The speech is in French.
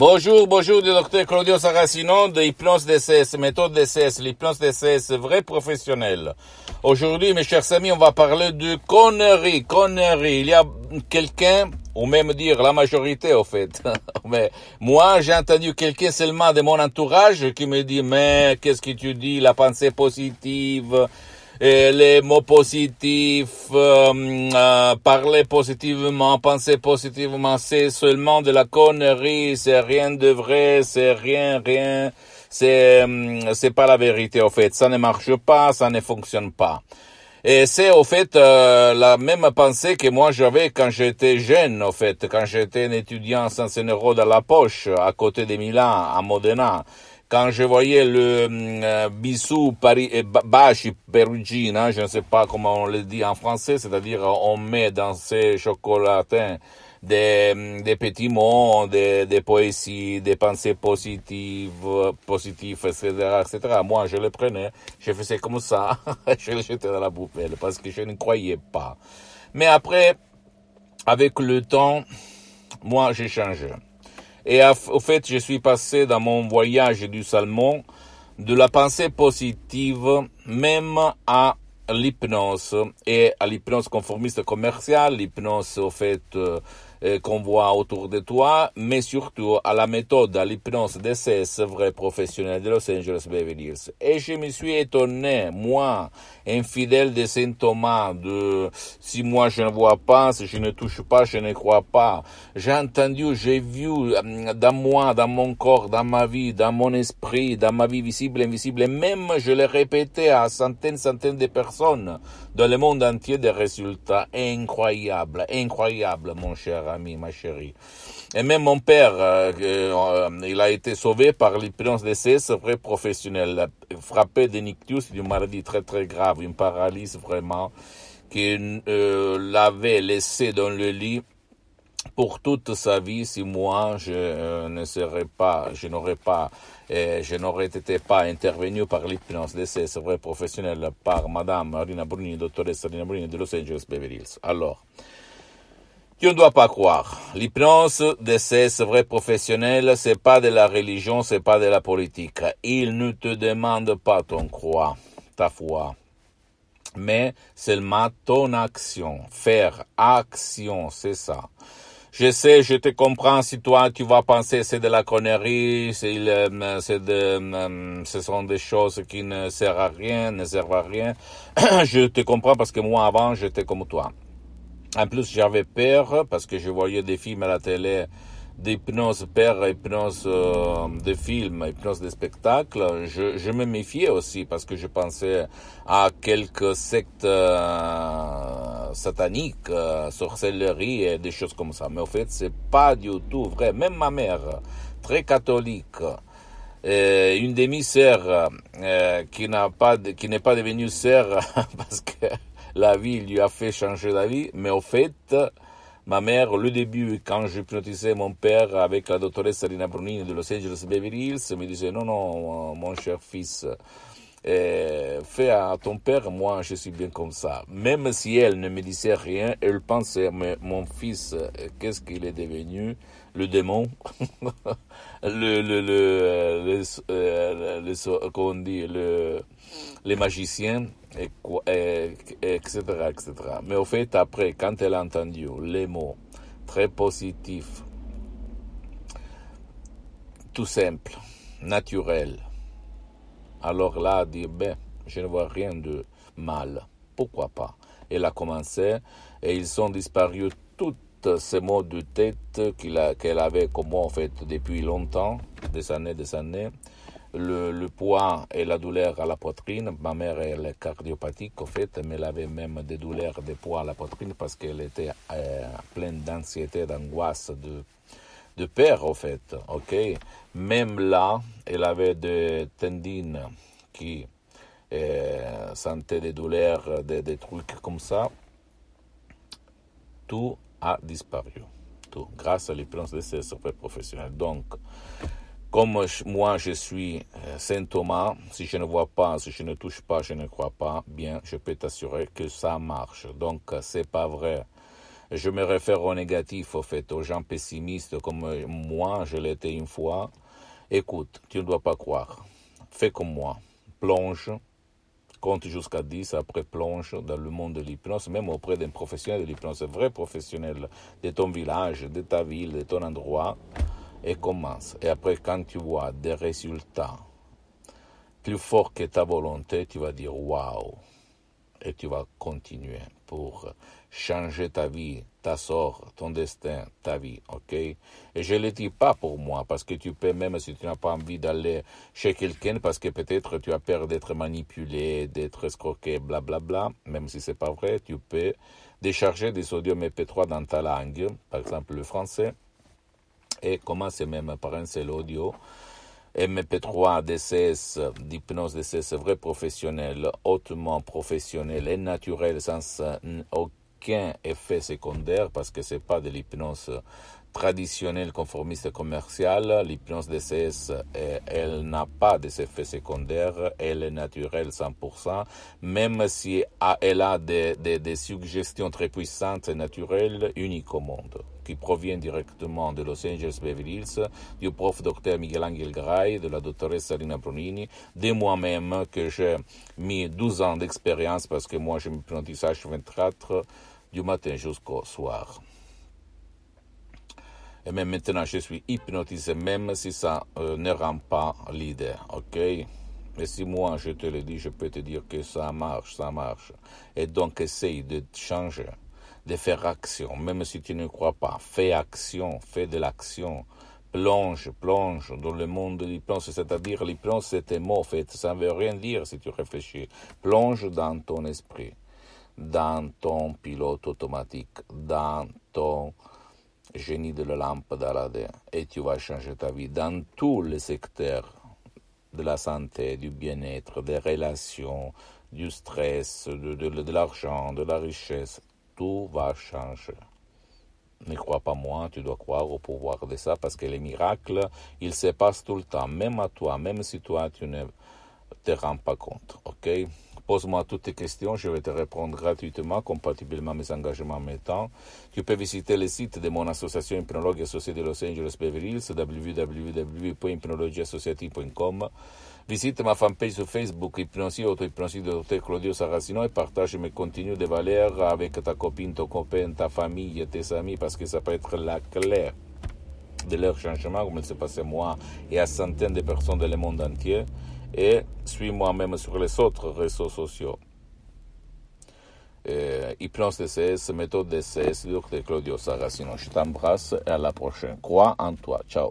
Bonjour, bonjour, du docteur Claudio Saracino de Hypnose DCS, méthode DCS, l'hypnose DCS, vrai professionnel. Aujourd'hui, mes chers amis, on va parler de conneries, conneries. Il y a quelqu'un, ou même dire la majorité, au fait. mais moi, j'ai entendu quelqu'un seulement de mon entourage qui me dit, mais qu'est-ce que tu dis, la pensée positive, et les mots positifs, euh, euh, parler positivement, penser positivement, c'est seulement de la connerie, c'est rien de vrai, c'est rien, rien, c'est, euh, c'est pas la vérité, au fait. Ça ne marche pas, ça ne fonctionne pas. Et c'est au fait la même pensée que moi j'avais quand j'étais jeune, au fait, quand j'étais un étudiant sans un euro dans la poche, à côté de Milan, à Modena quand je voyais le euh, bisou Paris, euh, baci perugina, je ne sais pas comment on le dit en français, c'est-à-dire on met dans ces chocolatins des, des petits mots, des, des poésies, des pensées positives, positives, etc., etc. Moi, je les prenais, je faisais comme ça, je les jetais dans la poubelle parce que je ne croyais pas. Mais après, avec le temps, moi, j'ai changé. Et au fait, je suis passé dans mon voyage du Salmon de la pensée positive même à l'hypnose. Et à l'hypnose conformiste commerciale, l'hypnose au fait euh, qu'on voit autour de toi, mais surtout à la méthode, à l'hypnose DCS, vrai professionnel de Los Angeles Beverly Hills. Et je me suis étonné, moi, infidèle de Saint Thomas, de si moi je ne vois pas, si je ne touche pas, je ne crois pas. J'ai entendu, j'ai vu euh, dans moi, dans mon corps, dans ma vie, dans mon esprit, dans ma vie visible, invisible, et même je l'ai répété à centaines, centaines de personnes dans le monde entier, des résultats incroyables, incroyables, mon cher ami, ma chérie. Et même mon père, euh, euh, il a été sauvé par l'hypnose d'essai, c'est vrai professionnel, frappé de nictus, d'une maladie très très grave, une paralysie vraiment, qui euh, l'avait laissé dans le lit pour toute sa vie si moi je ne serais pas, je n'aurais pas, je n'aurais été pas intervenu par l'hypnose d'essai, c'est vrai professionnel, par Madame Marina Bruni, doctoresse Marina Bruni de Los Angeles Beverly Hills. Alors, tu ne dois pas croire. L'hypnose de ces vrais professionnels, c'est pas de la religion, c'est pas de la politique. Ils ne te demandent pas ton croix, ta foi, mais seulement ton action. Faire action, c'est ça. Je sais, je te comprends si toi tu vas penser c'est de la connerie, c'est euh, de, euh, ce sont des choses qui ne servent à rien, ne servent à rien. je te comprends parce que moi avant j'étais comme toi. En plus, j'avais peur parce que je voyais des films à la télé d'hypnose père, hypnose euh, de film, hypnose de spectacle. Je, je, me méfiais aussi parce que je pensais à quelques sectes euh, sataniques, euh, sorcellerie et des choses comme ça. Mais au fait, c'est pas du tout vrai. Même ma mère, très catholique, euh, une demi-sœur euh, qui n'a pas, qui n'est pas devenue sœur parce que la vie lui a fait changer la vie, mais au fait, ma mère, le début, quand j'hypnotisais mon père avec la doctoresse Salina Brunini de Los Angeles Beverly Hills, me disait, non, non, mon cher fils, euh, fais à ton père, moi je suis bien comme ça. Même si elle ne me disait rien, elle pensait, mais mon fils, qu'est-ce qu'il est devenu? Le démon le, le, le, euh, le, comment on dit, le, les magiciens, et, etc., etc. Mais au fait, après, quand elle a entendu les mots très positifs, tout simple, naturel, alors là, dire, ben, je ne vois rien de mal. Pourquoi pas? Elle a commencé et ils ont disparu tous ces mots de tête qu'elle avait comme moi, en fait, depuis longtemps, des années, des années le, poids et la douleur à la poitrine. Ma mère elle est cardiopathique, en fait, mais elle avait même des douleurs de poids à la poitrine parce qu'elle était euh, pleine d'anxiété, d'angoisse, de, de peur, en fait. Ok. Même là, elle avait des tendines qui euh, sentaient des douleurs, des trucs comme ça. Tout a disparu. Tout, grâce à l'hypnose de ces professionnels. Donc, comme moi je suis euh, Saint Thomas, si je ne vois pas, si je ne touche pas, je ne crois pas, bien, je peux t'assurer que ça marche. Donc, c'est pas vrai Je me réfère au négatif, au fait, aux gens pessimistes comme moi, je l'étais une fois. Écoute, tu ne dois pas croire. Fais comme moi. Plonge, compte jusqu'à 10, après plonge dans le monde de l'hypnose, même auprès d'un professionnel de l'hypnose, vrai professionnel de ton village, de ta ville, de ton endroit, et commence. Et après, quand tu vois des résultats plus forts que ta volonté, tu vas dire waouh, et tu vas continuer pour changer ta vie, ta sort, ton destin, ta vie, ok? Et je ne le dis pas pour moi, parce que tu peux, même si tu n'as pas envie d'aller chez quelqu'un, parce que peut-être tu as peur d'être manipulé, d'être escroqué, blablabla, bla, bla, même si c'est pas vrai, tu peux décharger des audios MP3 dans ta langue, par exemple le français, et commencer même par un seul audio. MP3 DCS, d'hypnose DCS vrai professionnel, hautement professionnel et naturel sans aucun effet secondaire parce que c'est pas de l'hypnose traditionnelle conformiste commerciale. L'hypnose DCS, elle n'a pas des effets secondaires, elle est naturelle 100%, même si elle a des, des, des suggestions très puissantes et naturelles uniques au monde qui proviennent directement de Los Angeles Beverly Hills, du prof docteur Miguel Angel Gray, de la doctoresse Alina Brunini, de moi-même que j'ai mis 12 ans d'expérience parce que moi j'ai m'hypnotisage 24 du matin jusqu'au soir. Et même maintenant, je suis hypnotisé, même si ça euh, ne rend pas l'idée, ok? Mais si moi, je te le dis, je peux te dire que ça marche, ça marche. Et donc, essaye de changer, de faire action, même si tu ne crois pas. Fais action, fais de l'action. Plonge, plonge dans le monde de l'hypnose, c'est-à-dire l'hypnose, c'est un mot, fait, ça ne veut rien dire si tu réfléchis. Plonge dans ton esprit dans ton pilote automatique, dans ton génie de la lampe d'Aladin, et tu vas changer ta vie dans tous les secteurs de la santé, du bien-être, des relations, du stress, de l'argent, de la richesse. Tout va changer. Ne crois pas moi, tu dois croire au pouvoir de ça parce que les miracles, ils se passent tout le temps, même à toi, même si toi tu ne te rends pas compte. Ok? Pose-moi toutes tes questions, je vais te répondre gratuitement, compatiblement à mes engagements en temps. Tu peux visiter le site de mon association Hypnologue Associée de Los Angeles Beverly Hills, www.hypnologieassociative.com. Visite ma fanpage sur Facebook, Hypnosie, Auto-Hypnosie de Dr. Claudio Saracino et partage mes contenus de valeur avec ta copine, ton copain, ta famille, tes amis, parce que ça peut être la clé de leur changement, comme il s'est passé moi et à centaines de personnes dans le monde entier et suis-moi même sur les autres réseaux sociaux. Euh, Hypnose DCS, méthode DCS, de Claudio Saracino. Je t'embrasse et à la prochaine. Crois en toi. Ciao.